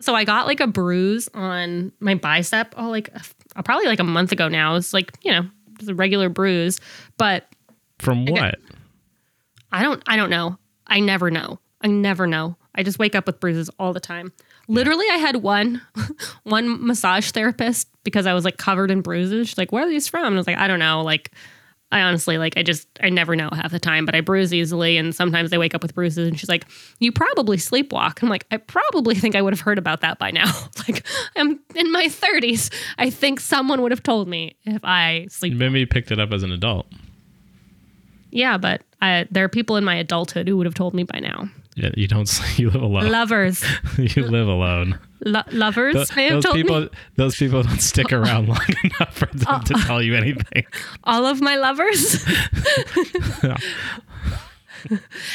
So I got like a bruise on my bicep, oh, like uh, probably like a month ago now. It's like, you know, it's a regular bruise, but From what? I don't I don't know. I never know. I never know. I just wake up with bruises all the time. Literally, I had one one massage therapist because I was like covered in bruises. She's like, "Where are these from?" And I was like, "I don't know." Like, I honestly like I just I never know half the time, but I bruise easily, and sometimes I wake up with bruises. And she's like, "You probably sleepwalk." I'm like, "I probably think I would have heard about that by now. like, I'm in my 30s. I think someone would have told me if I sleep." Maybe you picked it up as an adult. Yeah, but I, there are people in my adulthood who would have told me by now. Yeah, you don't. You live alone. Lovers, you live alone. Lo- lovers. Th- those told people, me those people don't stick around long enough for them Uh, to tell you anything. all of my lovers.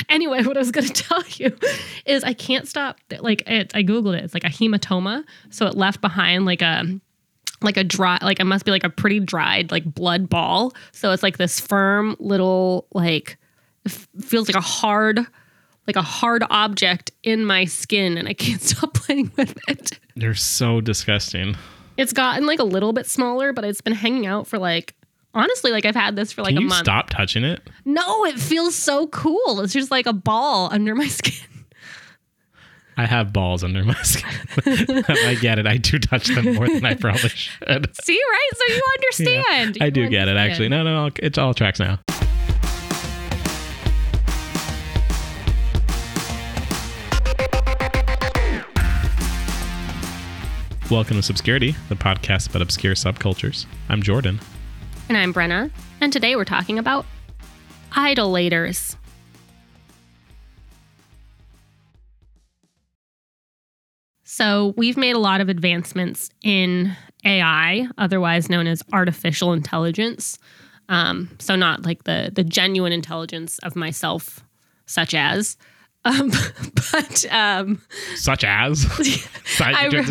anyway, what I was going to tell you is I can't stop. Like it, I googled it. It's like a hematoma, so it left behind like a like a dry like it must be like a pretty dried like blood ball. So it's like this firm little like feels like a hard like a hard object in my skin, and I can't stop playing with it. They're so disgusting. It's gotten like a little bit smaller, but it's been hanging out for like honestly like I've had this for like Can a you month. stop touching it? No, it feels so cool. It's just like a ball under my skin. I have balls under my skin. I get it. I do touch them more than I probably should. See, right? So you understand. I You do get it. Actually, no, no, no. It's all tracks now. Welcome to Subscurity, the podcast about obscure subcultures. I'm Jordan. And I'm Brenna, and today we're talking about iDollators. So, we've made a lot of advancements in AI, otherwise known as artificial intelligence. Um, so, not like the the genuine intelligence of myself, such as, um, but um, Such as, I yeah,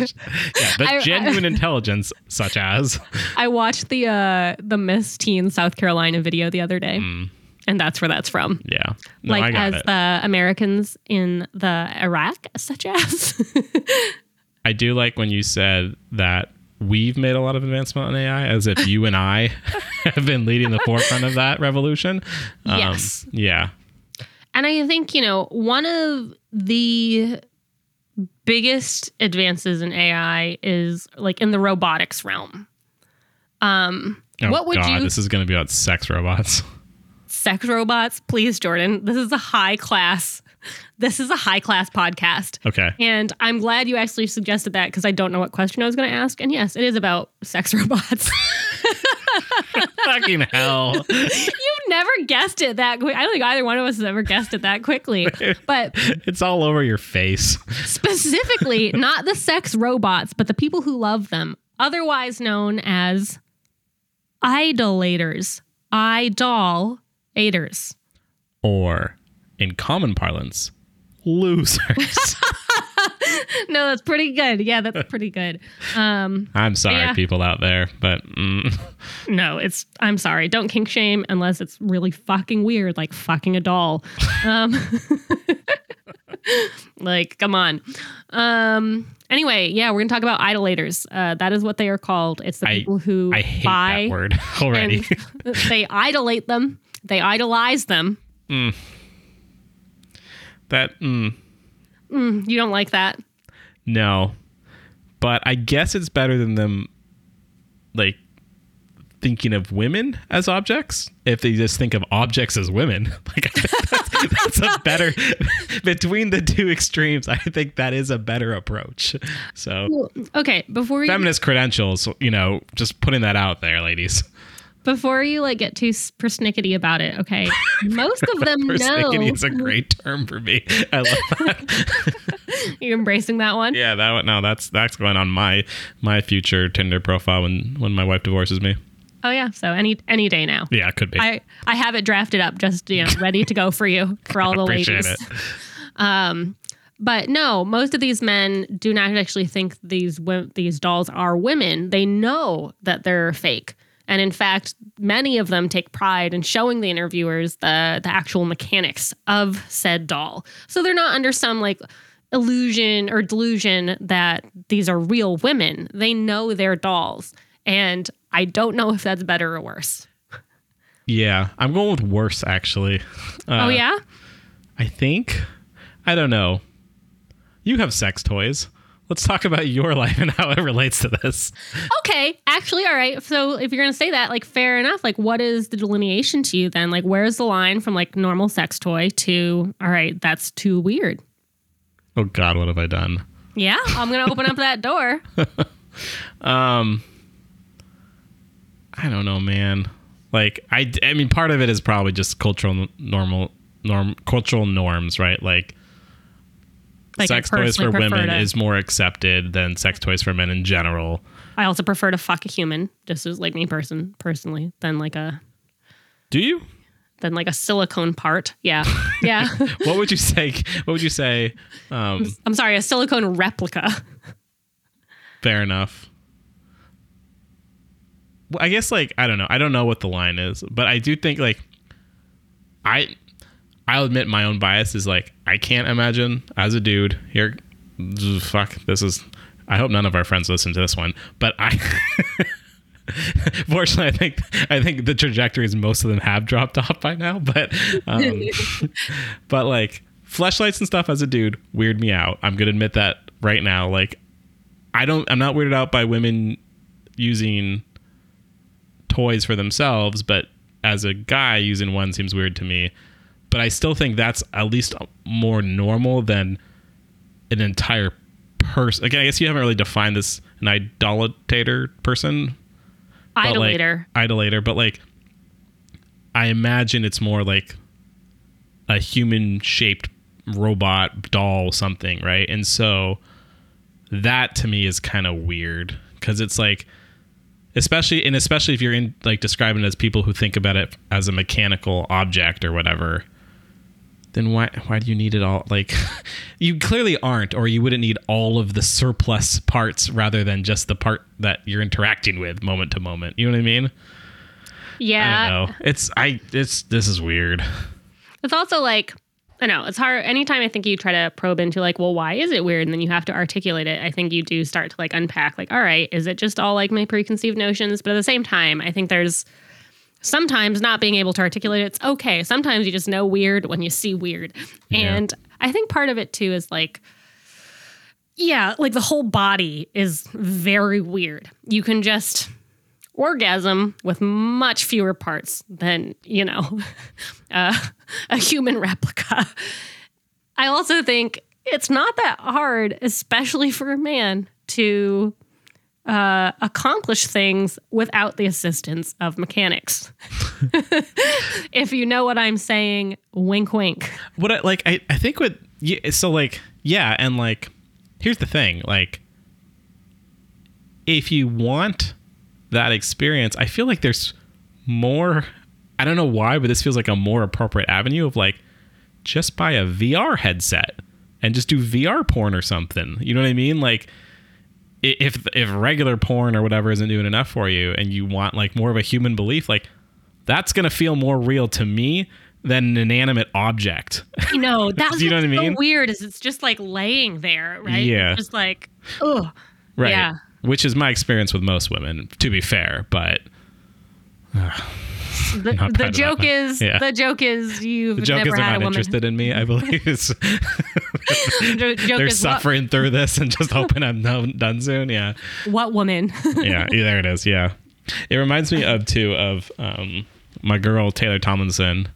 the I- genuine intelligence, such as. I watched the uh, the Miss Teen South Carolina video the other day, Mm, and that's where that's from. yeah, no, I like as it. the Americans in the Iraq, such as. I do like when you said that we've made a lot of advancement on AI, as if you and I have been leading the forefront of that revolution. Um, Yes. Yeah. And I think you know one of the biggest advances in AI is like in the robotics realm. Um, Oh, what would God, you this is going to be about sex robots. sex robots? Please, Jordan. This is a high class. This is a high class podcast. Okay. And I'm glad you actually suggested that because I don't know what question I was going to ask. And yes, it is about sex robots. Fucking hell. You've never guessed it that quick. I don't think either one of us has ever guessed it that quickly. But it's all over your face. specifically, not the sex robots, but the people who love them, otherwise known as iDollators. Idol-ators. Or, in common parlance, losers. No, that's pretty good. Yeah, that's pretty good. Um, I'm sorry, Yeah. people out there, but mm, no, it's I'm sorry. Don't kink shame unless it's really fucking weird, like fucking a doll. Um, like, come on. Um, anyway, yeah, we're gonna talk about iDollators. Uh, that is what they are called. It's the I- people who I hate buy that word already. they idolate them. They idolize them. Mm. that, mm, Mm, you don't like that? No. But I guess it's better than them like thinking of women as objects. If they just think of objects as women. Like I think that's, that's a better between the two extremes, I think that is a better approach. So Okay, before you feminist credentials, you know, just putting that out there, ladies. Before you like get too persnickety about it, okay? Most of them know. Persnickety is a great term for me. I love that. you embracing that one? yeah, that one no, that's that's going on my my future Tinder profile when when my wife divorces me. Oh yeah. So any any day now. Yeah, it could be. I I have it drafted up, just you know, ready to go for you for all the Appreciate ladies. it. Um, but no, most of these men do not actually think these these dolls are women. They know that they're fake, and in fact, many of them take pride in showing the interviewers the the actual mechanics of said doll. So they're not under some like illusion or delusion that these are real women. They know they're dolls. And I don't know if that's better or worse. Yeah, I'm going with worse actually. Uh, oh, yeah? I think. I don't know. You have sex toys. Let's talk about your life and how it relates to this. Okay. Actually, all right. So if you're going to say that, like, fair enough. Like, what is the delineation to you then? Like, where's the line from like normal sex toy to, all right, that's too weird? Oh, God, what have I done? Yeah. I'm going to open up that door. Um, I don't know, man. Like, I, I mean, part of it is probably just cultural normal norm cultural norms, right? Like, Like, sex toys for women to- is more accepted than sex toys for men in general. I also prefer to fuck a human, just as like me person personally, than like a Do you? than like a silicone part. Yeah. Yeah. What would you say? What would you say? Um, I'm sorry, a silicone replica. fair enough. Well, I guess like I don't know. I don't know what the line is, but I do think like I I'll admit my own bias is like I can't imagine as a dude here fuck this is I hope none of our friends listen to this one, but I Fortunately, I think I think the trajectories most of them have dropped off by now, but um, but like fleshlights and stuff as a dude weird me out. I'm gonna admit that right now. Like I don't I'm not weirded out by women using toys for themselves, but as a guy using one seems weird to me. But I still think that's at least more normal than an entire person. Again, I guess you haven't really defined this an iDollator person, but, like- iDollator. iDollator, but like I imagine it's more like a human shaped robot doll something, right? And so that to me is kind of weird cuz it's like especially and especially if you're in like describing it as people who think about it as a mechanical object or whatever then why why do you need it all like you clearly aren't or you wouldn't need all of the surplus parts rather than just the part that you're interacting with moment to moment you know what i mean yeah. i don't know it's i it's this is weird It's also like, I know, it's hard. Anytime I think you try to probe into, like, well, why is it weird? And then you have to articulate it. I think you do start to, like, unpack, like, all right, is it just all, like, my preconceived notions? But at the same time, I think there's sometimes not being able to articulate it, it's okay. Sometimes you just know weird when you see weird. Yeah. And I think part of it, too, is like, yeah, like the whole body is very weird. You can just orgasm with much fewer parts than, you know, uh, a human replica. I also think it's not that hard, especially for a man, to uh, accomplish things without the assistance of mechanics. if you know what I'm saying, wink, wink. what I, like I, I think what yeah, so like yeah and like here's the thing like if you want that experience i feel like there's more i don't know why but this feels like a more appropriate avenue of like just buy a vr headset and just do vr porn or something you know what i mean like if if regular porn or whatever isn't doing enough for you and you want like more of a human belief like that's gonna feel more real to me than an inanimate object You know, that's you know what's what I mean? so weird is it's just like laying there, right? Yeah. It's just like, ugh. Right. Yeah. Which is my experience with most women, to be fair. But The, the joke is Yeah. the joke is you've the joke never is they're had not a woman. interested in me, I believe. The joke they're is what, suffering through this and just hoping I'm done soon. Yeah. what woman? Yeah. There it is. Yeah. It reminds me of, too, of um, my girl, Taylor Tomlinson.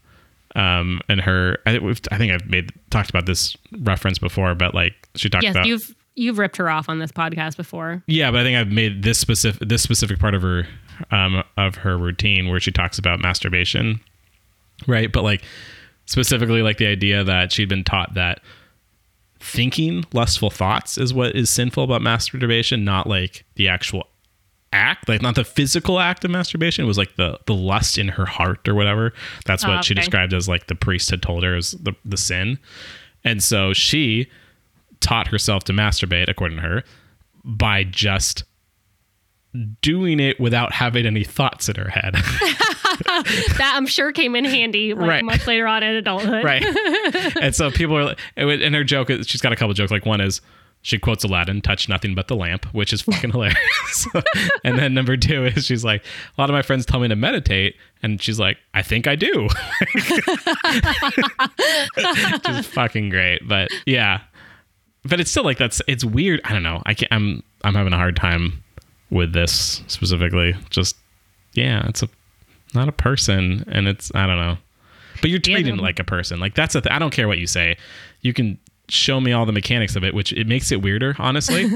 Um, and her, I, I think I've made talked about this reference before, but like she talked yes, about you've you've ripped her off on this podcast before. Yeah, but I think I've made this specific this specific part of her um, of her routine where she talks about masturbation, right? But like specifically, like the idea that she'd been taught that thinking lustful thoughts is what is sinful about masturbation, not like the actual act, like not the physical act of masturbation. It was like the the lust in her heart or whatever. That's what Oh, she described as like the priest had told her as the the sin, and so she taught herself to masturbate, according to her, by just doing it without having any thoughts in her head. that I'm sure came in handy like Right. much later on in adulthood. right. and so people are, like- and her joke is she's got a couple jokes. Like one is she quotes Aladdin, "Touch nothing but the lamp," which is fucking hilarious. and then number two is she's like, a lot of my friends tell me to meditate, and she's like, I think I do. Is fucking great. But yeah, but it's still like that's it's weird. I don't know. I can't. I'm I'm having a hard time with this specifically. Just yeah, it's a not a person, and it's I don't know. But you're treating it like a person. Like that's a th- I don't care what you say. You can show me all the mechanics of it, which it makes it weirder, honestly,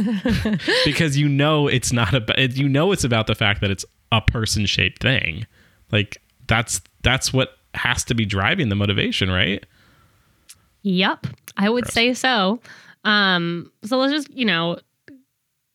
because you know it's not about. You know it's about the fact that it's a person shaped thing. Like that's that's what has to be driving the motivation, right? Yep, I would say so. Um, so let's just, you know,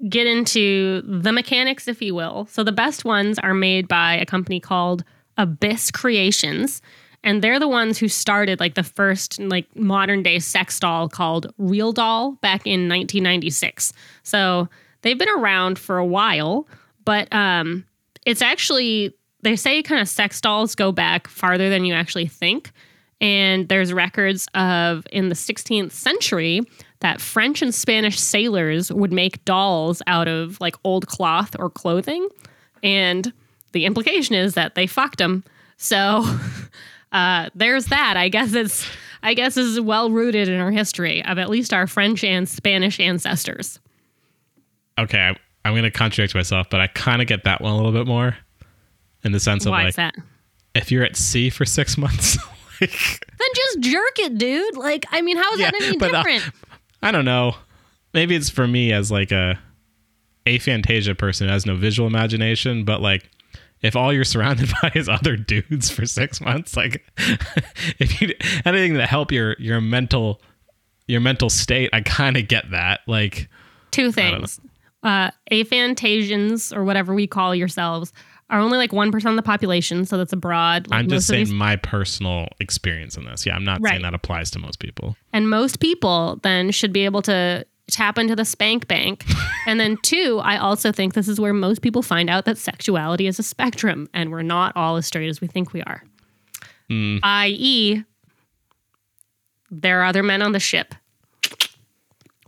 get into the mechanics, if you will. So the best ones are made by a company called Abyss Creations. And they're the ones who started like the first like modern day sex doll called Real Doll back in 1996. So they've been around for a while, but um, it's actually they say kind of sex dolls go back farther than you actually think. And there's records of in the 16th century that French and Spanish sailors would make dolls out of like old cloth or clothing. And the implication is that they fucked them. So uh, there's that. I guess it's I guess is well rooted in our history of at least our French and Spanish ancestors. Okay, I, I'm going to contradict myself, but I kind of get that one a little bit more, in the sense of Why like is that? if you're at sea for six months. like, Then just jerk it, dude. Like, I mean, how is that Yeah, any but, uh, different? I don't know. Maybe it's for me as like a aphantasia person who has no visual imagination, but like if all you're surrounded by is other dudes for six months, like if you anything to help your your mental your mental state, I kind of get that. Like, Two things. Uh, aphantasians, or whatever we call yourselves, are only like 1% of the population. So that's abroad. Like I'm just saying these- my personal experience in this. Yeah, I'm not saying that applies to most people. and most people then should be able to tap into the spank bank. and then, two, I also think this is where most people find out that sexuality is a spectrum and we're not all as straight as we think we are. Hmm. I.e., there are other men on the ship.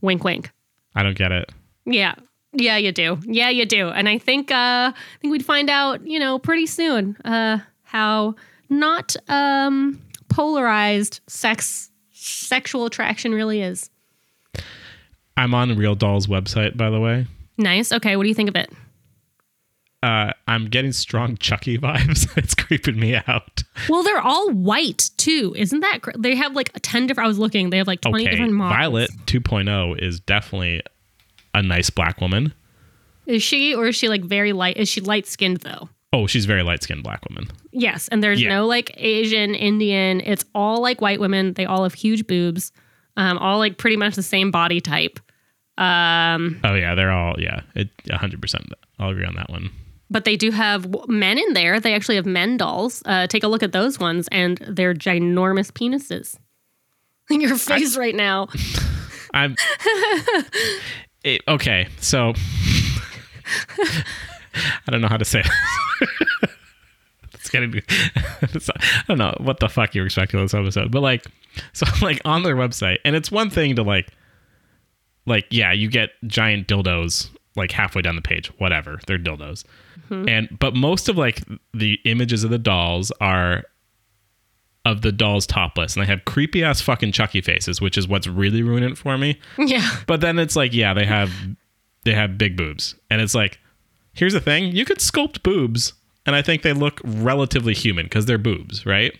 Wink, wink. I don't get it. Yeah. Yeah, you do. Yeah, you do. And I think uh I think we'd find out, you know, pretty soon uh how not um polarized sex sexual attraction really is. I'm on Real Doll's website, by the way. Nice. Okay, what do you think of it? Uh, I'm getting strong Chucky vibes. it's creeping me out. Well, they're all white too. Isn't that cr- they have like 10 different I was looking. They have like 20 Okay, different models. Violet 2.0 is definitely a nice black woman. Is she or is she like very light? Is she light skinned though? Oh, she's very light skinned black woman. Yes, and there's Yeah. no like Asian, Indian. It's all like white women. They all have huge boobs, um, all like pretty much the same body type. Um, Oh yeah, they're all yeah, it 100. percent I'll agree on that one. but they do have men in there. They actually have men dolls. Uh, take a look at those ones, and they're ginormous penises. In your face right now. I'm it, okay. So I don't know how to say. It. it's getting. It's, I don't know what the fuck you're expecting on this episode, but like, so like on their website, and it's one thing to like, like yeah, you get giant dildos like halfway down the page, whatever, they're dildos, mm-hmm. and but most of like the images of the dolls are of the dolls topless, and they have creepy ass fucking Chucky faces, which is what's really ruining it for me. yeah. But then it's like, yeah, they have they have big boobs. And it's like, here's the thing, you could sculpt boobs and I think they look relatively human because they're boobs, right?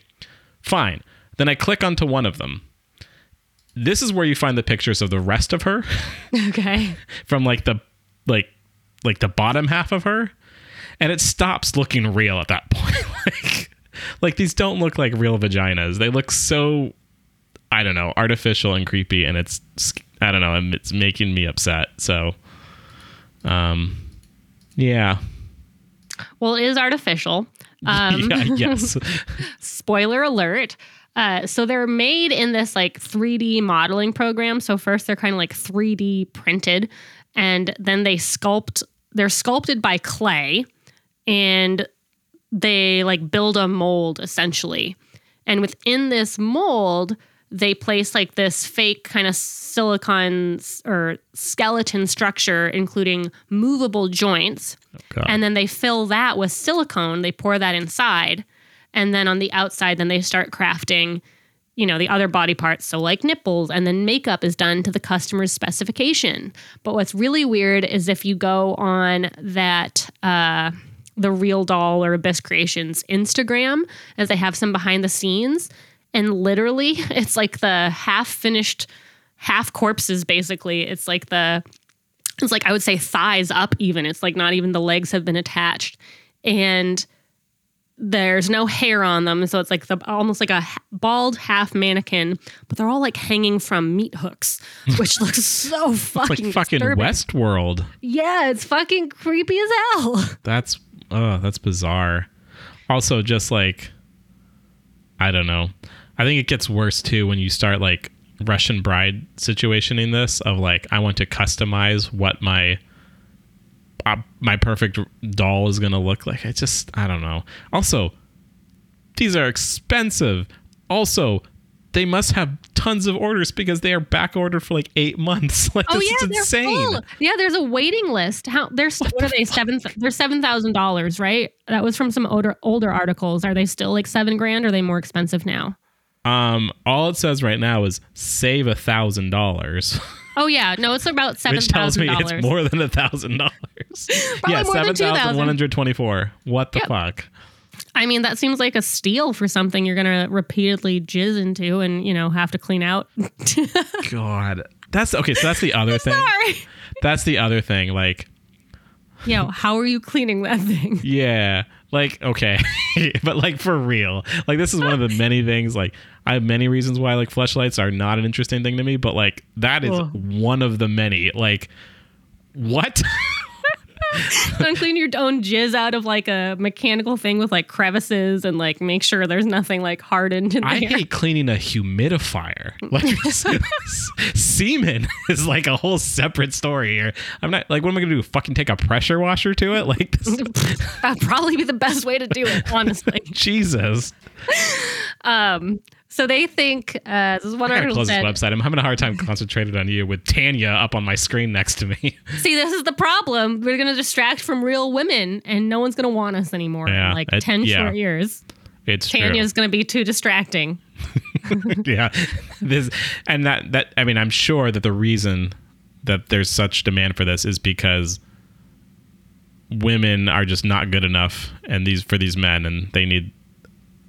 Fine. Then I click onto one of them. This is where you find the pictures of the rest of her Okay. from like the like like the bottom half of her and it stops looking real at that point. like like these don't look like real vaginas. They look so I don't know, artificial and creepy and it's I don't know, and it's making me upset. So um yeah. Well, it is artificial. Um, yeah, yes. spoiler alert. Uh, so they're made in this like 3D modeling program. So first they're kind of like 3D printed, and then they sculpt. They're sculpted by clay, and they like build a mold essentially. And within this mold, they place like this fake kind of silicon or skeleton structure, including movable joints. God. And then they fill that with silicone. They pour that inside. And then on the outside, then they start crafting, you know, the other body parts. So, like nipples, and then makeup is done to the customer's specification. But what's really weird is if you go on that, uh, the Real Doll or Abyss Creations Instagram, as they have some behind the scenes, and literally it's like the half finished, half corpses basically. It's like the it's like I would say thighs up even. It's like not even the legs have been attached. And there's no hair on them. So it's like the almost like a bald half mannequin, but they're all like hanging from meat hooks, which looks so It's fucking like fucking disturbing. Westworld. Yeah, it's fucking creepy as hell. That's oh, that's bizarre. Also, just like I don't know. I think it gets worse too when you start like Russian bride situationing this of like I want to customize what my uh, my perfect doll is gonna look like. I just I don't know. Also, these are expensive. Also, they must have tons of orders because they are back ordered for like eight months. Like Oh this yeah, is they're insane. full. Yeah, there's a waiting list. How there's what, are they seven? They're seven thousand dollars, right? That was from some older older articles. Are they still like seven grand? Or are they more expensive now? Um, all it says right now is save a thousand dollars. Oh yeah, no, it's about seven which tells me it's more than a thousand dollars. Yeah, seven thousand one 2,000. hundred twenty-four. What the Yep. fuck? I mean, that seems like a steal for something you're gonna repeatedly jizz into and you know have to clean out. God, that's okay. So that's the other thing. Sorry. That's the other thing. Like, Yo, how are you cleaning that thing? yeah, like okay, but like for real, like this is one of the many things. Like, I have many reasons why like fleshlights are not an interesting thing to me, but like that is one of the many. Like, what? Don't clean your own jizz out of like a mechanical thing with like crevices and like make sure there's nothing like hardened in there. I hate cleaning a humidifier. Like semen is like a whole separate story here. I'm not like, what am I gonna do? Fucking take a pressure washer to it? Like, this, That'd probably be the best way to do it, honestly. Jesus. Um, so they think uh, this is one article close this said. website. I'm having a hard time concentrating on you with Tanya up on my screen next to me. See, this is the problem. We're gonna distract from real women, and no one's gonna want us anymore. in, like it- ten yeah. short years, It's Tanya's gonna be too distracting. yeah. This and that that I mean, I'm sure that the reason that there's such demand for this is because women are just not good enough and these for these men and they need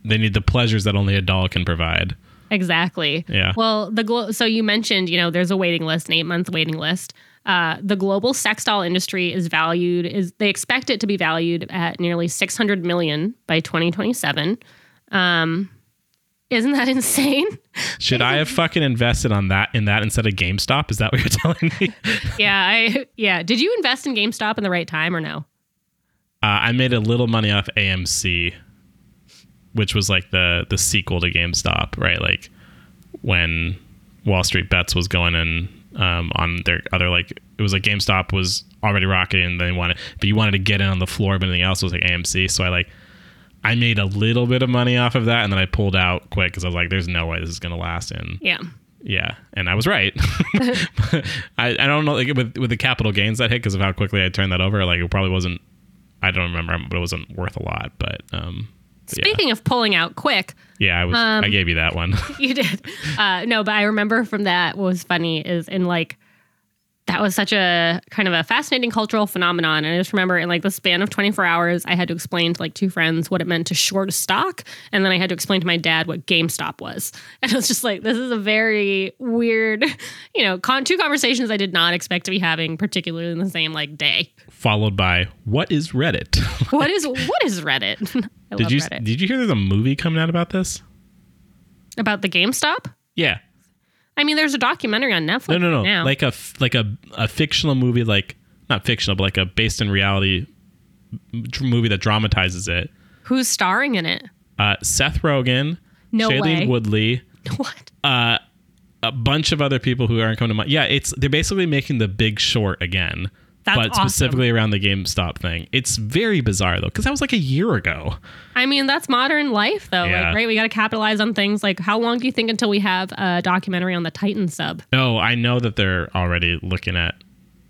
they need the pleasures that only a doll can provide. Exactly. Yeah. Well, the glo- so you mentioned, you know, there's a waiting list, an eight month waiting list. Uh, the global sex doll industry is valued is they expect it to be valued at nearly 600 million by 2027. Um, isn't that insane? Should I have fucking invested on that in that instead of GameStop? Is that what you're telling me? yeah, I yeah. Did you invest in GameStop in the right time or no? Uh, I made a little money off AMC, which was like the the sequel to GameStop, right? Like when Wall Street Bets was going in um, on their other like it was like GameStop was already rocketing, and they wanted, but you wanted to get in on the floor, but anything else was like AMC. So I like I made a little bit of money off of that, and then I pulled out quick because I was like, "There's no way this is gonna last." And Yeah. yeah, and I was right. I, I don't know like with with the capital gains that hit because of how quickly I turned that over. Like it probably wasn't. I don't remember, but it wasn't worth a lot. But um, but yeah, Speaking of pulling out quick, yeah, I was. Um, I gave you that one. you did. Uh, no, but I remember from that what was funny is in like that was such a kind of a fascinating cultural phenomenon. And I just remember in like the span of 24 hours, I had to explain to like two friends what it meant to short a stock. And then I had to explain to my dad what GameStop was. And I was just like, this is a very weird, you know, con- two conversations I did not expect to be having, particularly in the same like day. Followed by what is Reddit? What is what is Reddit? Did you Reddit. did you hear there's a movie coming out about this? About the GameStop? Yeah. I mean, there's a documentary on Netflix No, no, no. now. Like a like a a fictional movie, like not fictional, but like a based in reality movie that dramatizes it. Who's starring in it? Uh, Seth Rogen, No Shailene way. Woodley, What? uh, a bunch of other people who aren't coming to mind. Yeah, it's they're basically making The Big Short again, That's but awesome. specifically around the GameStop thing. It's very bizarre though, because that was like a year ago. I mean, that's modern life, though. Yeah. Like, right? We got to capitalize on things. Like, how long do you think until we have a documentary on the Titan sub? No, I know that they're already looking at.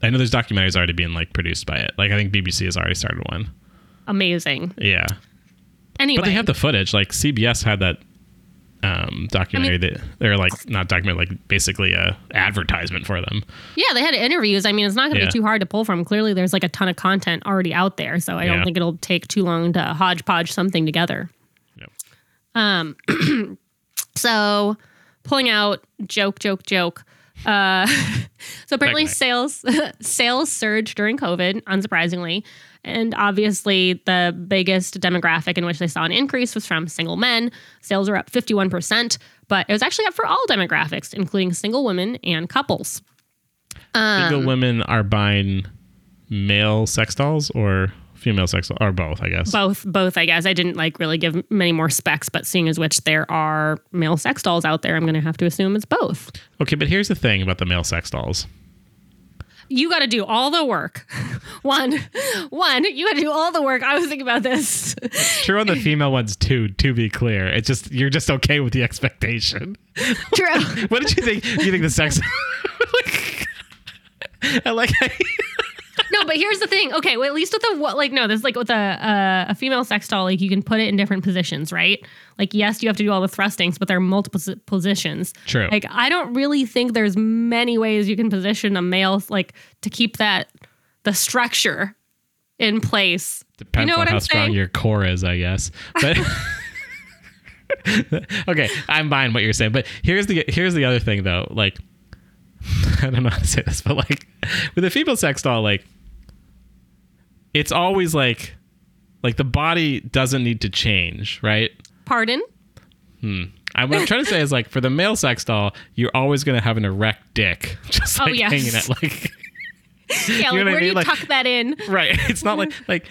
I know there's documentaries already being like produced by it. Like I think BBC has already started one. Amazing. Yeah, Anyway, but they have the footage. Like CBS had that um, documentary that they're like not document like basically a advertisement for them. yeah, they had interviews. I mean, it's not going to Yeah. be too hard to pull from. Clearly, there's like a ton of content already out there, so I Yeah. don't think it'll take too long to hodgepodge something together. Yep. Um, so, pulling out joke, joke, joke. Uh, so apparently, sales sales surged during COVID, unsurprisingly, and obviously the biggest demographic in which they saw an increase was from single men. Sales are up fifty one percent, but it was actually up for all demographics, including single women and couples. Um, Single women are buying male sex dolls or female sex dolls, or both, I guess. Both, both, I guess. I didn't like really give many more specs, but seeing as which there are male sex dolls out there, I'm going to have to assume it's both. Okay, but here's the thing about the male sex dolls. You got to do all the work. one, one, you got to do all the work. I was thinking about this. True on the female ones too. To be clear, it's just you're just okay with the expectation. True. What did you think? You think the sex? I like. you- no, but here's the thing. Okay, well, at least with the what, like, no, this like with a uh, a female sex doll, like you can put it in different positions, right? Like, yes, you have to do all the thrustings, but there are multiple s- positions. True. Like, I don't really think there's many ways you can position a male like to keep that the structure in place. Depends you know on what how I'm strong saying? your core is, I guess. But okay, I'm buying what you're saying. But here's the here's the other thing though. Like, I don't know how to say this, but like with a female sex doll, like it's always like like the body doesn't need to change, right? Pardon? Hmm. I, what I'm trying to say is like for the male sex doll, you're always going to have an erect dick, just Oh, like yes. hanging at like Yeah, like what I where do mean? you Like- tuck that in? right. It's not like like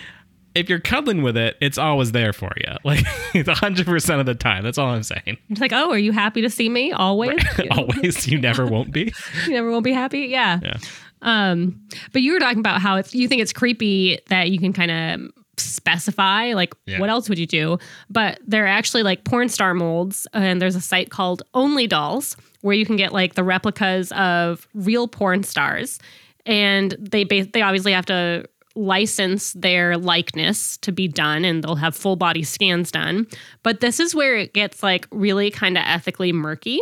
if you're cuddling with it, it's always there for you. Like it's 100 percent of the time. That's all I'm saying. It's like, oh, are you happy to see me? Always. always, you never won't be. you never won't be happy. Yeah. Yeah. Um, but you were talking about how it's you think it's creepy that you can kind of specify like Yeah. what else would you do? But they're actually like porn star molds, and there's a site called Only Dolls where you can get like the replicas of real porn stars, and they ba- they obviously have to license their likeness to be done and they'll have full body scans done but this is where it gets like really kind of ethically murky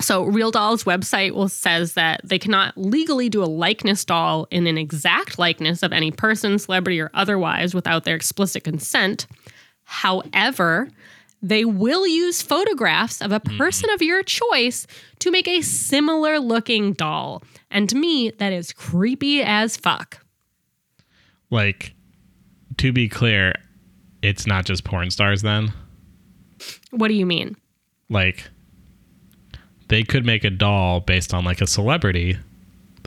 so Real Doll's website will says that they cannot legally do a likeness doll in an exact likeness of any person, celebrity, or otherwise without their explicit consent. However, they will use photographs of a mm-hmm. person of your choice to make a similar looking doll. And to me, that is creepy as fuck. Like to be clear, it's not just porn stars then. What do you mean? Like they could make a doll based on like a celebrity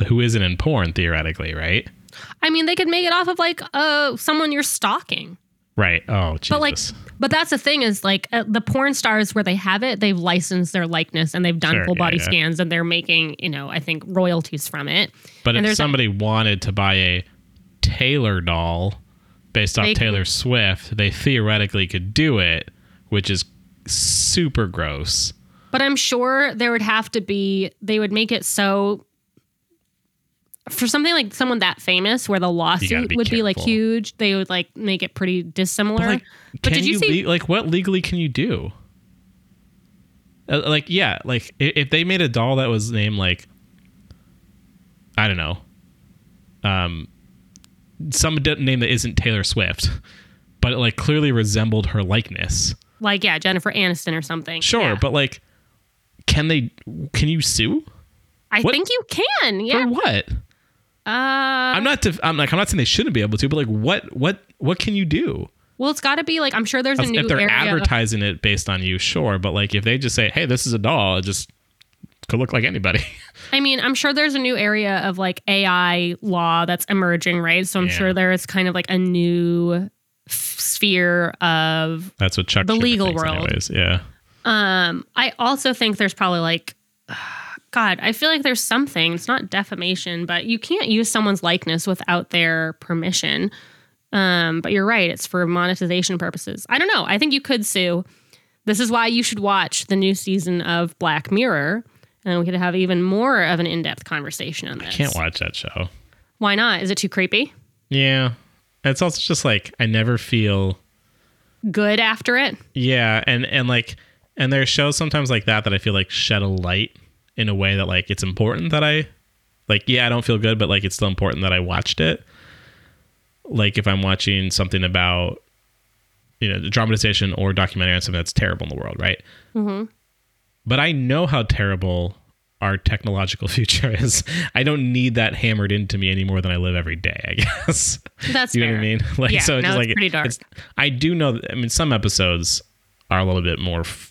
who isn't in porn theoretically, right? I mean, they could make it off of like uh someone you're stalking. Right. Oh, Jesus. But like, but that's the thing is like uh, the porn stars where they have it, they've licensed their likeness and they've done Sure, full yeah, body yeah. scans and they're making you know I think royalties from it. But And if there's a- somebody wanted to buy a Taylor doll based off Taylor Swift, they theoretically could do it, which is super gross. But I'm sure there would have to be they would make it so for something like someone that famous where the lawsuit be would be like huge, they would like make it pretty dissimilar. Like, But did you you, see- le- like what legally can you do? Uh, like, yeah, like i- if they made a doll that was named like, I don't know, um, some name that isn't Taylor Swift, but it like clearly resembled her likeness. like yeah, Jennifer Aniston or something. Sure, Yeah. but like, can they? Can you sue I what- think you can. Yeah. for what? Uh, I'm not. Def- I'm like. I'm not saying they shouldn't be able to, but like, what? What? What can you do? well, it's got to be like I'm sure there's a new if they're area. advertising it based on you, sure. But like, if they just say, "Hey, this is a doll," it just could look like anybody. I mean, I'm sure there's a new area of like AI law that's emerging, right? So I'm Yeah. sure there's kind of like a new f- sphere of. That's what Chuck. The Schumer legal world. anyways. Yeah. Um, I also think there's probably like God, I feel like there's something. It's not defamation, but you can't use someone's likeness without their permission. Um, but you're right; it's for monetization purposes. I don't know. I think you could sue. This is why you should watch the new season of Black Mirror, and we could have even more of an in-depth conversation on this. I can't watch that show. Why not? Is it too creepy? Yeah. It's also just like I never feel Good after it. Yeah, and and like and there are shows sometimes like that that I feel like shed a light in a way that like it's important that I like yeah, I don't feel good, but like it's still important that I watched it. Like if I'm watching something about you know, the dramatization or documentary on something that's terrible in the world, right? Mm-hmm. But I know how terrible our technological future is. I don't need that hammered into me any more than I live every day, I guess. That's you know fair. what I mean? Like Yeah, so it's just like pretty dark. I do know that, I mean some episodes are a little bit more f-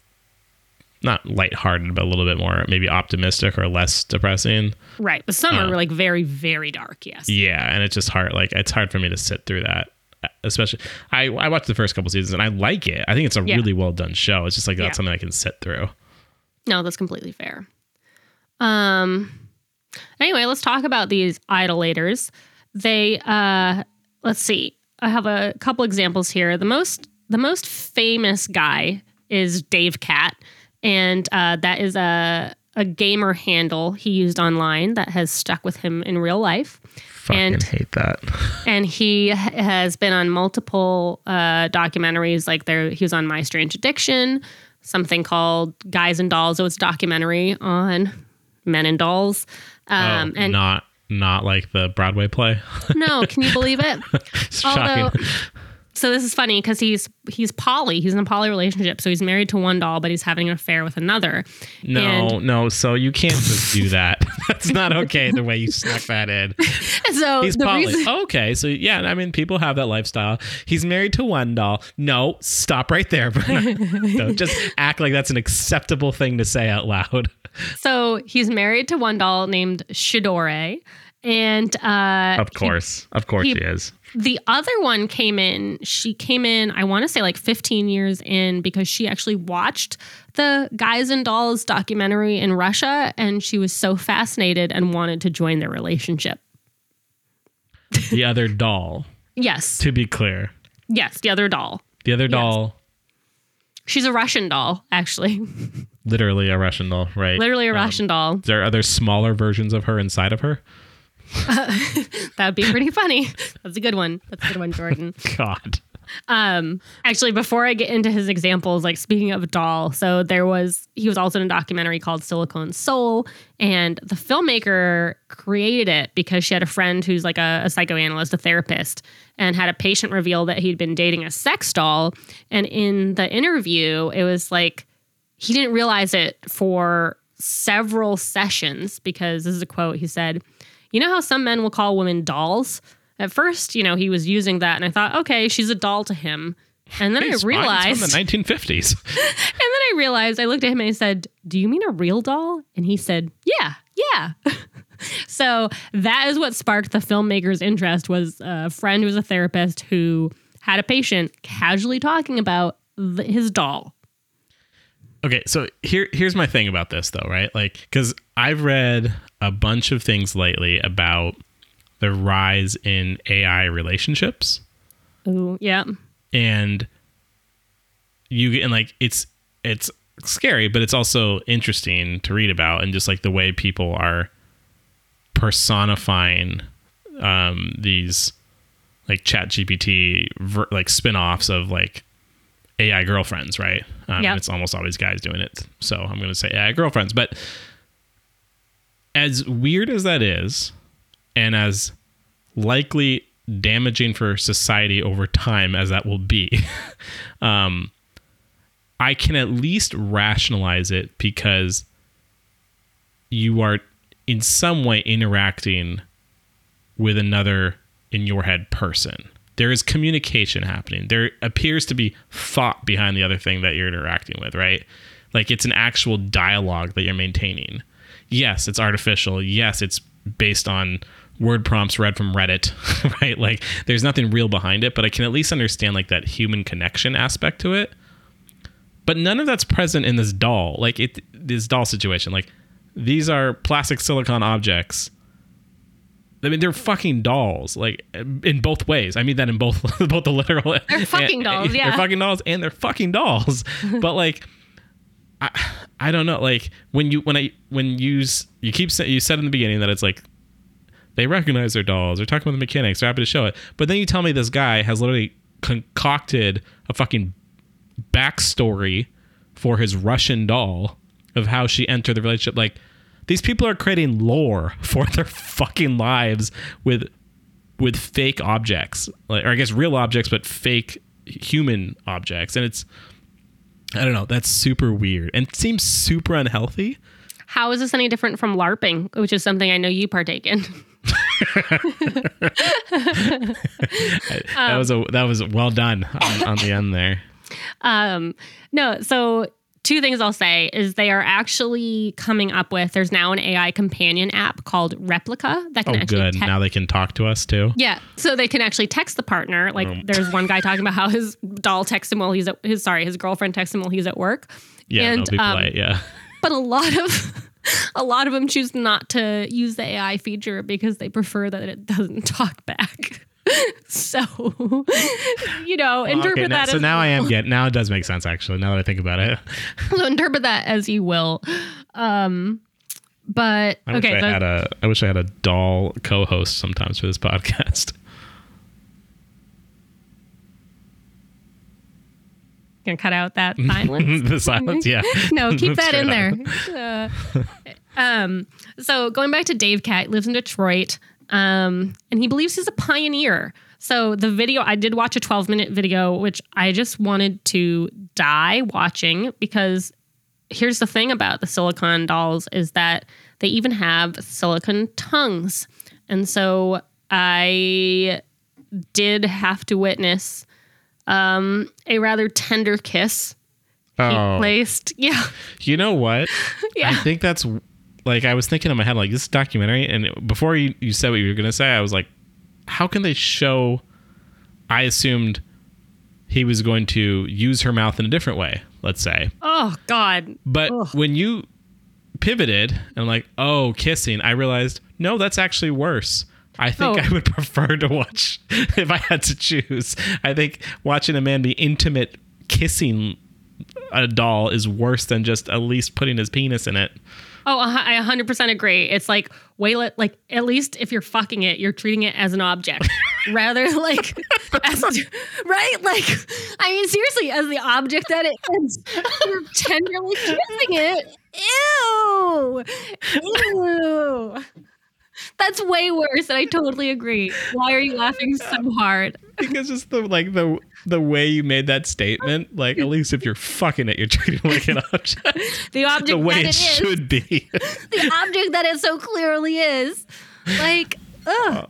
not lighthearted, but a little bit more maybe optimistic or less depressing. Right. But some Uh, are like very, very dark. Yes. Yeah, and it's just hard like it's hard for me to sit through that. Especially I I watched the first couple seasons and I like it. I think it's a Yeah. really well done show. It's just like Yeah. that's something I can sit through. No, that's completely fair. Um. Anyway, let's talk about these iDollators. They, uh, let's see. I have a couple examples here. The most, the most famous guy is Dave Cat, and uh, that is a a gamer handle he used online that has stuck with him in real life. Fucking And- hate that. and he has been on multiple uh, documentaries. Like there, he was on My Strange Addiction, something called Guys and Dolls. It was a documentary on men and dolls. Um, oh, and not not like the Broadway play. no, can you believe it? Shocking. So this is funny because he's he's poly. He's in a poly relationship. So he's married to one doll, but he's having an affair with another. No, And- no. So you can't just do that. That's not okay. The way you snuck that in. So He's the poly. reason, oh, okay, so yeah, I mean, people have that lifestyle. He's married to one doll. No, stop right there. Don't just act like that's an acceptable thing to say out loud. so he's married to one doll named Sidore, and uh, Of course, of course, he- she is. The other one came in, she came in, I want to say like 15 years in because she actually watched the Guys and Dolls documentary in Russia and she was so fascinated and wanted to join their relationship. The other doll. Yes. To be clear, Yes, the other doll. the other doll, She's a Russian doll, actually. literally a Russian doll, right? Literally a Russian doll. There are other smaller versions of her inside of her. That'd be pretty funny. That's a good one. That's a good one, Jordan. God. Um, actually, before I get into his examples, like speaking of doll, so there was he was also in a documentary called Silicone Soul, and the filmmaker created it because she had a friend who's like a, a psychoanalyst, a therapist, and had a patient reveal that he'd been dating a sex doll. And in the interview, it was like he didn't realize it for several sessions because this is a quote he said, You know how some men will call women dolls? At first, you know, he was using that, and I thought, okay, she's a doll to him. And then It's I fine. realized, it's from the 1950s. and then I realized, I looked at him and I said, Do you mean a real doll? And he said, Yeah, yeah. so that is what sparked the filmmaker's interest was a friend who was a therapist who had a patient casually talking about his doll. Okay, so here here's my thing about this though, right? Like cuz I've read a bunch of things lately about the rise in AI relationships Ooh, yeah. and you get and like it's it's scary, but it's also interesting to read about and just like the way people are personifying um these like chat GPT ver- like spin-offs of like AI girlfriends, right? Um, Yeah. It's almost always guys doing it. So I'm going to say AI girlfriends. But as weird as that is, and as likely damaging for society over time as that will be, um, I can at least rationalize it because you are in some way interacting with another in your head person. There is communication happening. There appears to be thought behind the other thing that you're interacting with, right? Like it's an actual dialogue that you're maintaining. Yes, it's artificial. Yes, it's based on word prompts read from Reddit, right? Like there's nothing real behind it, but I can at least understand like that human connection aspect to it. But none of that's present in this doll. Like it this doll situation. Like these are plastic silicon objects. I mean, they're fucking dolls, like in both ways. I mean that in both both the literal. They're fucking dolls, yeah. They're fucking dolls, and they're fucking dolls. but like, I, I don't know. Like when you when I when you you keep sa- you said in the beginning that it's like they recognize their dolls. They're talking about the mechanics. They're happy to show it. But then you tell me this guy has literally concocted a fucking backstory for his Russian doll of how she entered the relationship. Like these people are creating lore for their fucking lives with with fake objects, like or I guess real objects, but fake human objects, and it's I don't know. That's super weird and seems super unhealthy. How is this any different from LARPing, which is something I know you partake in? that was a that was well done on, on the end there. Um, no, so two things I'll say is they are actually coming up with there's now an AI companion app called Replika that can Oh, actually good. te- now they can talk to us too. yeah, so they can actually text the partner. Like Um. there's one guy talking about how his doll texts him while he's at his sorry, his girlfriend texts him while he's at work. Yeah, And, be um, polite. Yeah. But a lot of a lot of them choose not to use the AI feature because they prefer that it doesn't talk back. so you know, interpret Okay, now- that so as now I am getting now it does make sense actually. Now that I think about it, so interpret that as you will. Um, but I okay, wish I the- had a I wish I had a doll co-host sometimes for this podcast. gonna cut out that silence. the silence, yeah. no, keep that in there. Uh, um, so going back to Dave Cat, lives in Detroit, um, and he believes he's a pioneer. So the video, I did watch a 12 minute video, which I just wanted to die watching because here's the thing about the silicon dolls is that they even have silicon tongues. And so I did have to witness um, a rather tender kiss he Oh, placed. Yeah. you know what? Yeah. I think that's like I was thinking in my head like this documentary, and before you, you said what you were gonna say, I was like, how can they show? I assumed he was going to use her mouth in a different way. Let's say, Oh God. But Ugh. when you pivoted and like, oh, kissing, I realized no, that's actually worse. I think Oh. I would prefer to watch if I had to choose. I think watching a man be intimate kissing a doll is worse than just at least putting his penis in it. Oh, I 100% agree. It's like way like at least if you're fucking it, you're treating it as an object rather like as right. Like I mean, seriously, as the object that it is, you're tenderly kissing it. Ew, ew. That's way worse, and I totally agree. Why are you laughing so hard? Because just the like the the way you made that statement, like at least if you're fucking it, you're treating it like an object. The object the way that it should be. the object that it so clearly is. Like, ugh.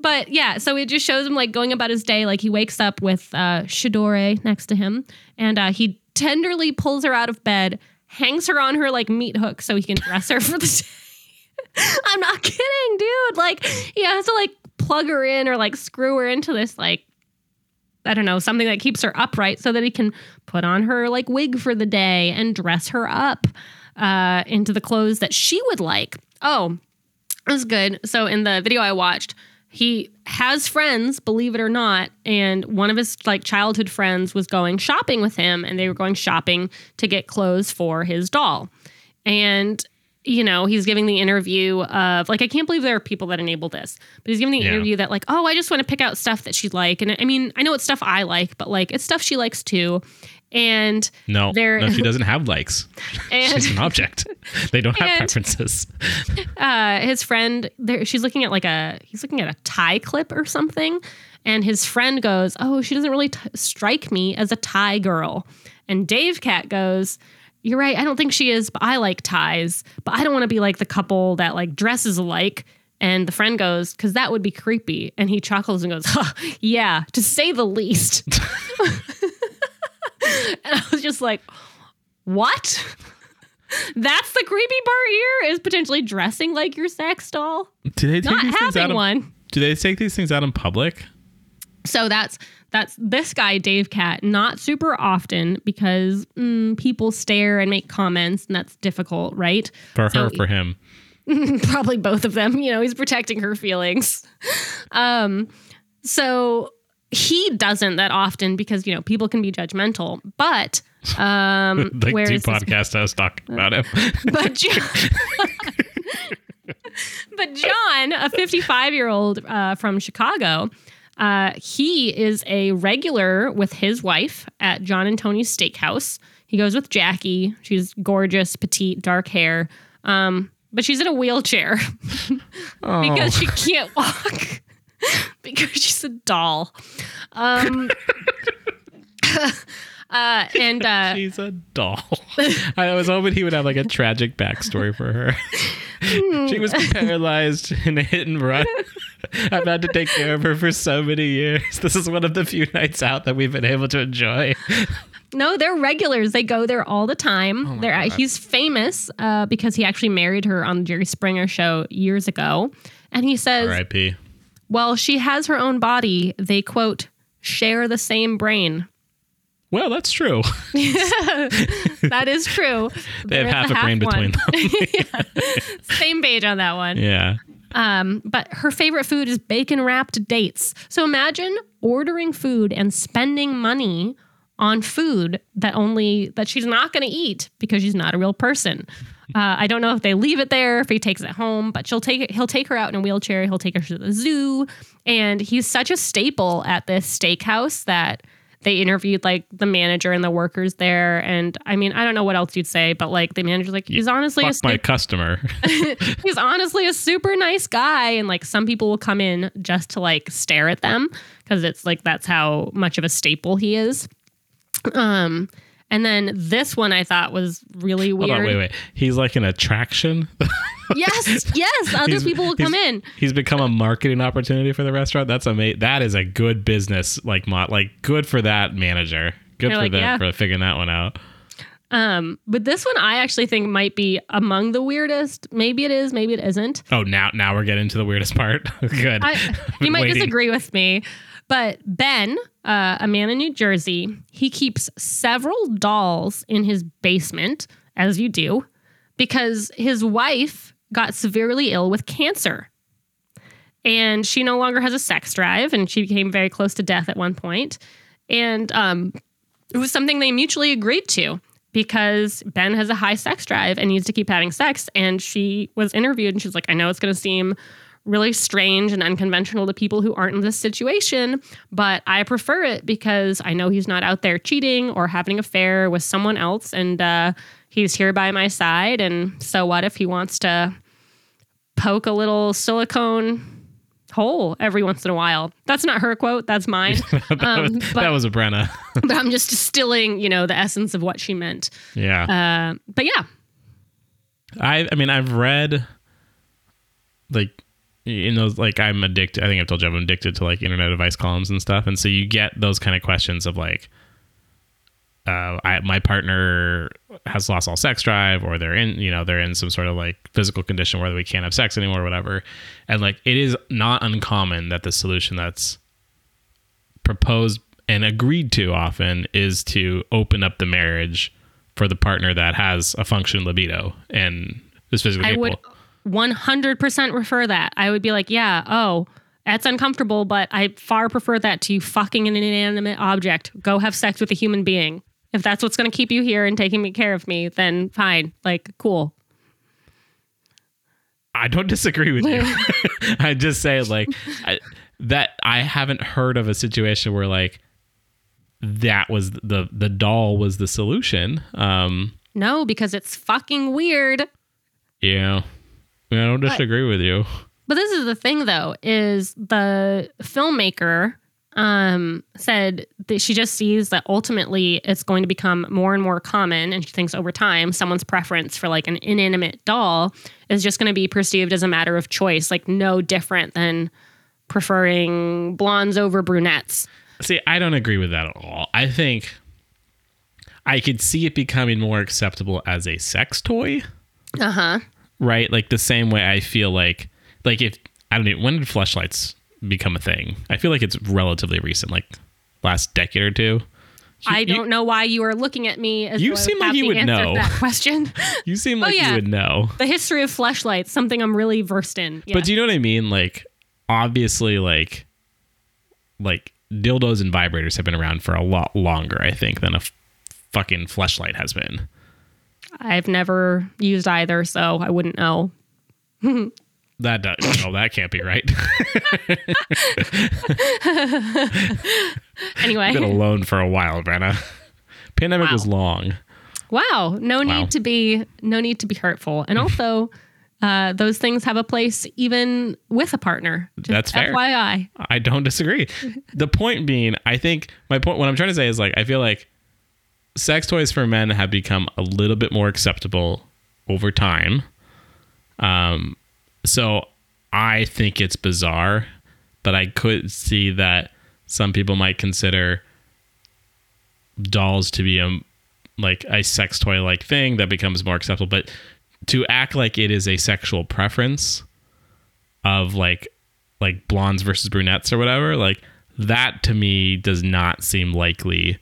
But yeah, so it just shows him like going about his day. Like he wakes up with uh, Sidore next to him, and uh, he tenderly pulls her out of bed, hangs her on her like meat hook so he can dress her for the day. I'm not kidding, dude. Like he has to like plug her in or like screw her into this like I don't know, something that keeps her upright so that he can put on her like wig for the day and dress her up uh, into the clothes that she would like. Oh, it was good. So in the video I watched, he has friends, believe it or not, and one of his like childhood friends was going shopping with him, and they were going shopping to get clothes for his doll. And you know, he's giving the interview of like, I can't believe there are people that enable this, but he's giving the Yeah. interview that like, oh, I just want to pick out stuff that she'd like, and I mean, I know it's stuff I like, but like, it's stuff she likes too. And No, There- no, she doesn't have likes. and She's an object. They don't have And- preferences. uh, his friend there she's looking at like a he's looking at a tie clip or something and his friend goes oh she doesn't really t- strike me as a tie girl and dave cat goes you're right. I don't think she is but i like ties. But i don't want to be like the couple that like dresses alike and the friend goes because that would be creepy. And he chuckles and goes huh, yeah to say the least. And i was just like what? That's the creepy part here is potentially dressing like your sex doll? Do they take not these things out of, one. Do they take these things out in public? So that's that's this guy Dave Cat not super often because mm, people stare and make comments and that's difficult, right? For So- her, for him. probably both of them. You know, he's protecting her feelings. Um, so he doesn't that often because you know people can be judgmental. But um, the where two podcast hosts talking about him. but John, but John, a 55 year old uh, from Chicago, uh, he is a regular with his wife at John and Tony's Steakhouse. He goes with Jackie. She's gorgeous, petite, dark hair. Um, but she's in a wheelchair because she can't walk because she's a doll. Um, uh, and uh, She's a doll. I was hoping he would have like a tragic backstory for her. she was paralyzed in a hit and run. I've had to take care of her for so many years. This is one of the few nights out that we've been able to enjoy. No, they're regulars. They go there all the time. they're he's famous uh, because he actually married her on the Jerry Springer show years ago. And he says, R.I.P. "Well, she has her own body. They quote share the same brain. Well, that's true. That is true. They have half a brain one. between them. Same page on that one. yeah. Um, but her favorite food is bacon wrapped dates. So imagine ordering food and spending money on food that only that she's not going to eat because she's not a real person. Uh, I don't know if they leave it there, if he takes it home, but she'll take it. He'll take her out in a wheelchair. He'll take her to the zoo, and he's such a staple at this steakhouse that they interviewed like the manager and the workers there. And I mean, I don't know what else you'd say, but like the manager's like, he's honestly a my customer. he's honestly a super nice guy and like some people will come in just to like stare at them because it's like that's how much of a staple he is um and then this one i thought was really weird on, wait, wait. He's like an attraction. yes yes other He's- people will come in He's become a marketing opportunity for the restaurant. That's amazing. That is a good business. Like, mo- like good for that manager. Good You're for like, them yeah. for figuring that one out. um but this one i actually think might be among the weirdest maybe it is maybe it isn't Oh, now now we're getting to the weirdest part. good. I, you might waiting. disagree with me, but Ben, uh, a man in New Jersey, he keeps several dolls in his basement, as you do, because his wife got severely ill with cancer. And she no longer has a sex drive, and she became very close to death at one point. And um, it was something they mutually agreed to because Ben has a high sex drive and needs to keep having sex. And she was interviewed and she's like, I know it's going to seem really strange and unconventional to people who aren't in this situation, but I prefer it because I know he's not out there cheating or having an affair with someone else. And uh, he's here by my side. And so, what if he wants to poke a little silicone? Hole every once in a while. That's not her quote. That's mine. that, um, was, but- that was a Brenna. but I'm just distilling, you know, the essence of what she meant. yeah. Uh, but yeah, I I mean I've read like in those like I'm addicted I think I've told you I'm addicted to like internet advice columns and stuff and so you get those kind of questions of like uh I my partner has lost all sex drive or they're in you know they're in some sort of like physical condition where we can't have sex anymore or whatever and like it is not uncommon that the solution that's proposed and agreed to often is to open up the marriage for the partner that has a function libido and is physically I capable. would 100% refer that. I would be like, yeah, oh, that's uncomfortable, but I far prefer that to you fucking an inanimate object. Go have sex with a human being. If that's what's going to keep you here and taking care of me, then fine. Like, cool. I don't disagree with you. I just say like I, that I haven't heard of a situation where like that was the the doll was the solution. Um No, because it's fucking weird. yeah. I don't disagree with you. But this is the thing, though, is the filmmaker um, said that she just sees that ultimately it's going to become more and more common, and she thinks over time someone's preference for like an inanimate doll is just going to be perceived as a matter of choice, like no different than preferring blondes over brunettes. See, I don't agree with that at all. I think I could see it becoming more acceptable as a sex toy. Uh huh. Right? Like the same way I feel like like if I don't know when did fleshlights become a thing. I feel like it's relatively recent, like last decade or two. I don't know why you are looking at me as You seem like you would know. that question. You seem oh, like Oh, yeah. you would know. the history of fleshlights, something I'm really versed in. Yeah. But do you know what I mean? Like, obviously, like, like dildos and vibrators have been around for a lot longer, I think, than a f- fucking fleshlight has been. I've never used either, so I wouldn't know. That does, no, that can't be right. Anyway, been alone for a while, Brenna. Pandemic Wow. was long. wow, no Wow. need to be no need to be hurtful, and also. Uh, those things have a place even with a partner. That's fair. FYI. I don't disagree. the point being, I think my point, what I'm trying to say is like, I feel like sex toys for men have become a little bit more acceptable over time. Um, so I think it's bizarre, but I could see that some people might consider dolls to be a like a sex toy like thing that becomes more acceptable, but to act like it is a sexual preference of like like blondes versus brunettes or whatever, like that to me does not seem likely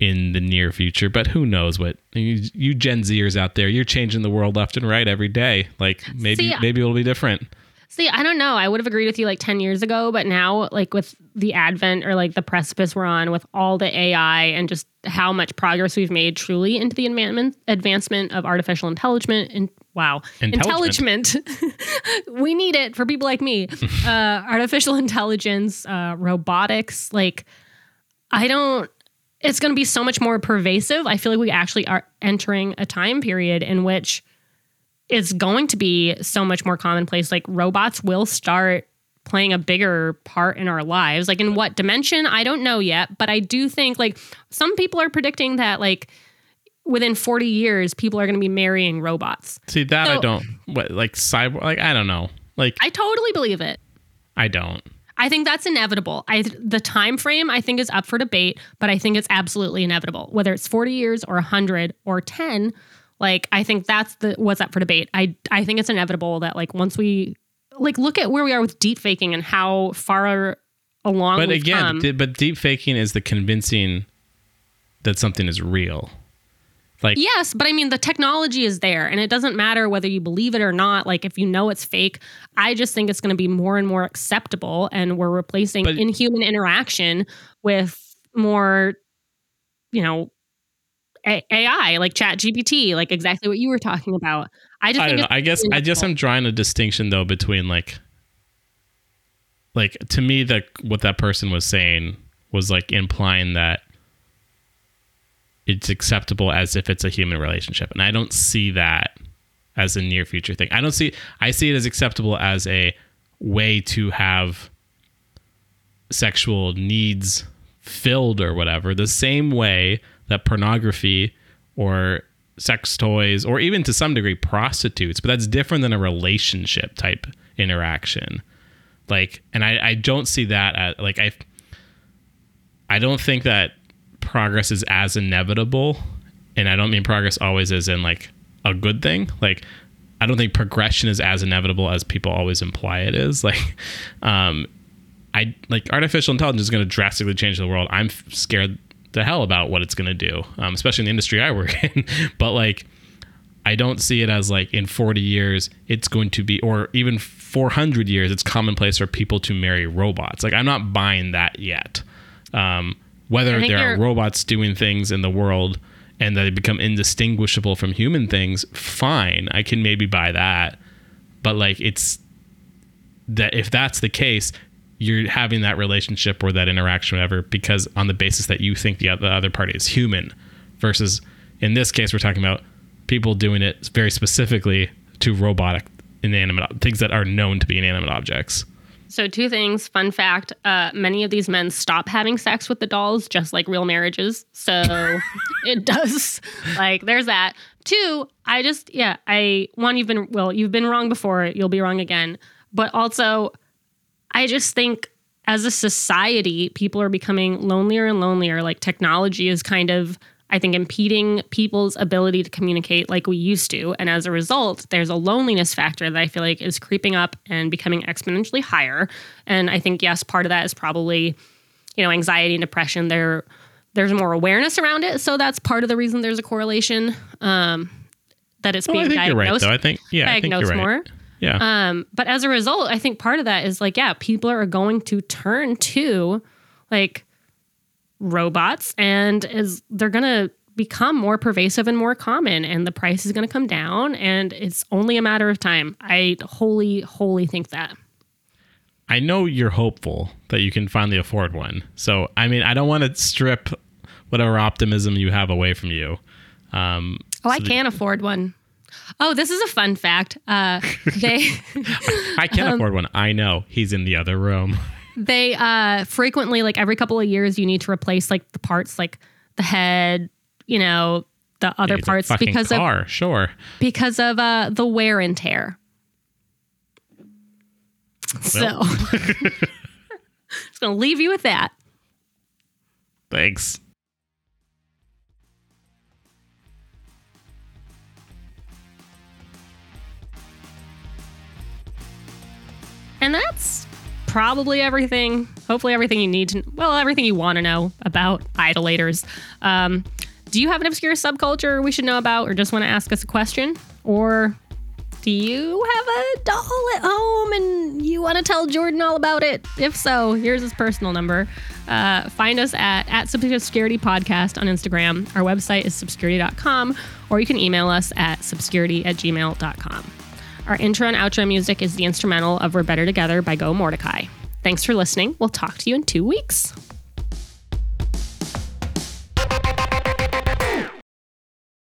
in the near future. But who knows what you, you Gen Zers out there, you're changing the world left and right every day. Like maybe See, maybe it'll be different. See, I don't know. I would have agreed with you like 10 years ago, but now, like with the advent or like the precipice we're on with all the AI and just how much progress we've made truly into the advancement, advancement of artificial intelligence and wow, intelligent. we need it for people like me. uh, artificial intelligence, uh, robotics. Like, I don't, it's going to be so much more pervasive. I feel like we actually are entering a time period in which it's going to be so much more commonplace. Like robots will start playing a bigger part in our lives. Like in what dimension, I don't know yet, but I do think like some people are predicting that like within 40 years people are going to be marrying robots. See that I don't what like cyber like I don't know. Like I totally believe it. I don't. I think that's inevitable. I the time frame I think is up for debate, but I think it's absolutely inevitable. Whether it's 40 years or 100 or 10, like I think that's the what's up for debate. I I think it's inevitable that like once we like look at where we are with deep faking and how far along But again, but deep faking is the convincing that something is real. Like Yes, but I mean the technology is there and it doesn't matter whether you believe it or not. Like if you know it's fake, I just think it's going to be more and more acceptable and we're replacing But- inhuman interaction with more you know A- AI like Chat GPT, like exactly what you were talking about. I just I think don't know. I guess I inevitable. am drawing a distinction though between like like to me that what that person was saying was like implying that it's acceptable as if it's a human relationship. And I don't see that as a near future thing. I don't see I see it as acceptable as a way to have sexual needs filled or whatever, the same way that pornography or sex toys or even to some degree prostitutes, but that's different than a relationship type interaction. Like, and I, I don't see that as like I I don't think that progress is as inevitable, and I don't mean progress always as in like a good thing. Like, I don't think progression is as inevitable as people always imply it is. Like, um, I like artificial intelligence is going to drastically change the world. I'm scared the hell about what it's going to do, um, especially in the industry I work in. but like, I don't see it as like in 40 years it's going to be, or even 400 years, it's commonplace for people to marry robots. Like, I'm not buying that yet. Um, whether there are robots doing things in the world and that they become indistinguishable from human things, fine. I can maybe buy that. But like, it's that if that's the case, you're having that relationship or that interaction, whatever, because on the basis that you think the other, the other party is human, versus in this case, we're talking about people doing it very specifically to robotic inanimate things that are known to be inanimate objects. So, two things. Fun fact uh, many of these men stop having sex with the dolls, just like real marriages. So, it does. Like, there's that. Two, I just, yeah, I, one, you've been, well, you've been wrong before, you'll be wrong again. But also, I just think as a society, people are becoming lonelier and lonelier. Like, technology is kind of I think impeding people's ability to communicate like we used to. And as a result, there's a loneliness factor that I feel like is creeping up and becoming exponentially higher. And I think, yes, part of that is probably, you know, anxiety and depression. There, there's more awareness around it. So that's part of the reason there's a correlation um, that it's Well, being I think you're right, diagnosed, though. I think, yeah, I think you're right. more. Yeah. Um, but as a result, I think part of that is like, yeah, people are going to turn to like robots and is they're gonna become more pervasive and more common and the price is gonna come down and it's only a matter of time. I wholly, wholly think that. I know you're hopeful that you can finally afford one. So, I mean, I don't want to strip whatever optimism you have away from you. Um, Oh, I so that- can afford one. Oh, this is a fun fact. Uh, they I can Um, afford one. I know. He's in the other room. They uh frequently like every couple of years you need to replace like the parts like the head, you know, the other It's parts because of car, sure. because of uh, the wear and tear. So, just gonna leave you with that. Thanks. And that's probably everything. Hopefully, everything you need to, well, everything you want to know about iDollators. Um, do you have an obscure subculture we should know about, or just want to ask us a question? Or do you have a doll at home and you want to tell Jordan all about it? If so, here's his personal number. Uh, find us at, at Subscurity Podcast on Instagram. Our website is subscurity.com, or you can email us at subscurity at gmail.com. Our intro and outro music is the instrumental of We're Better Together by Go Mordecai. Thanks for listening. We'll talk to you in two weeks.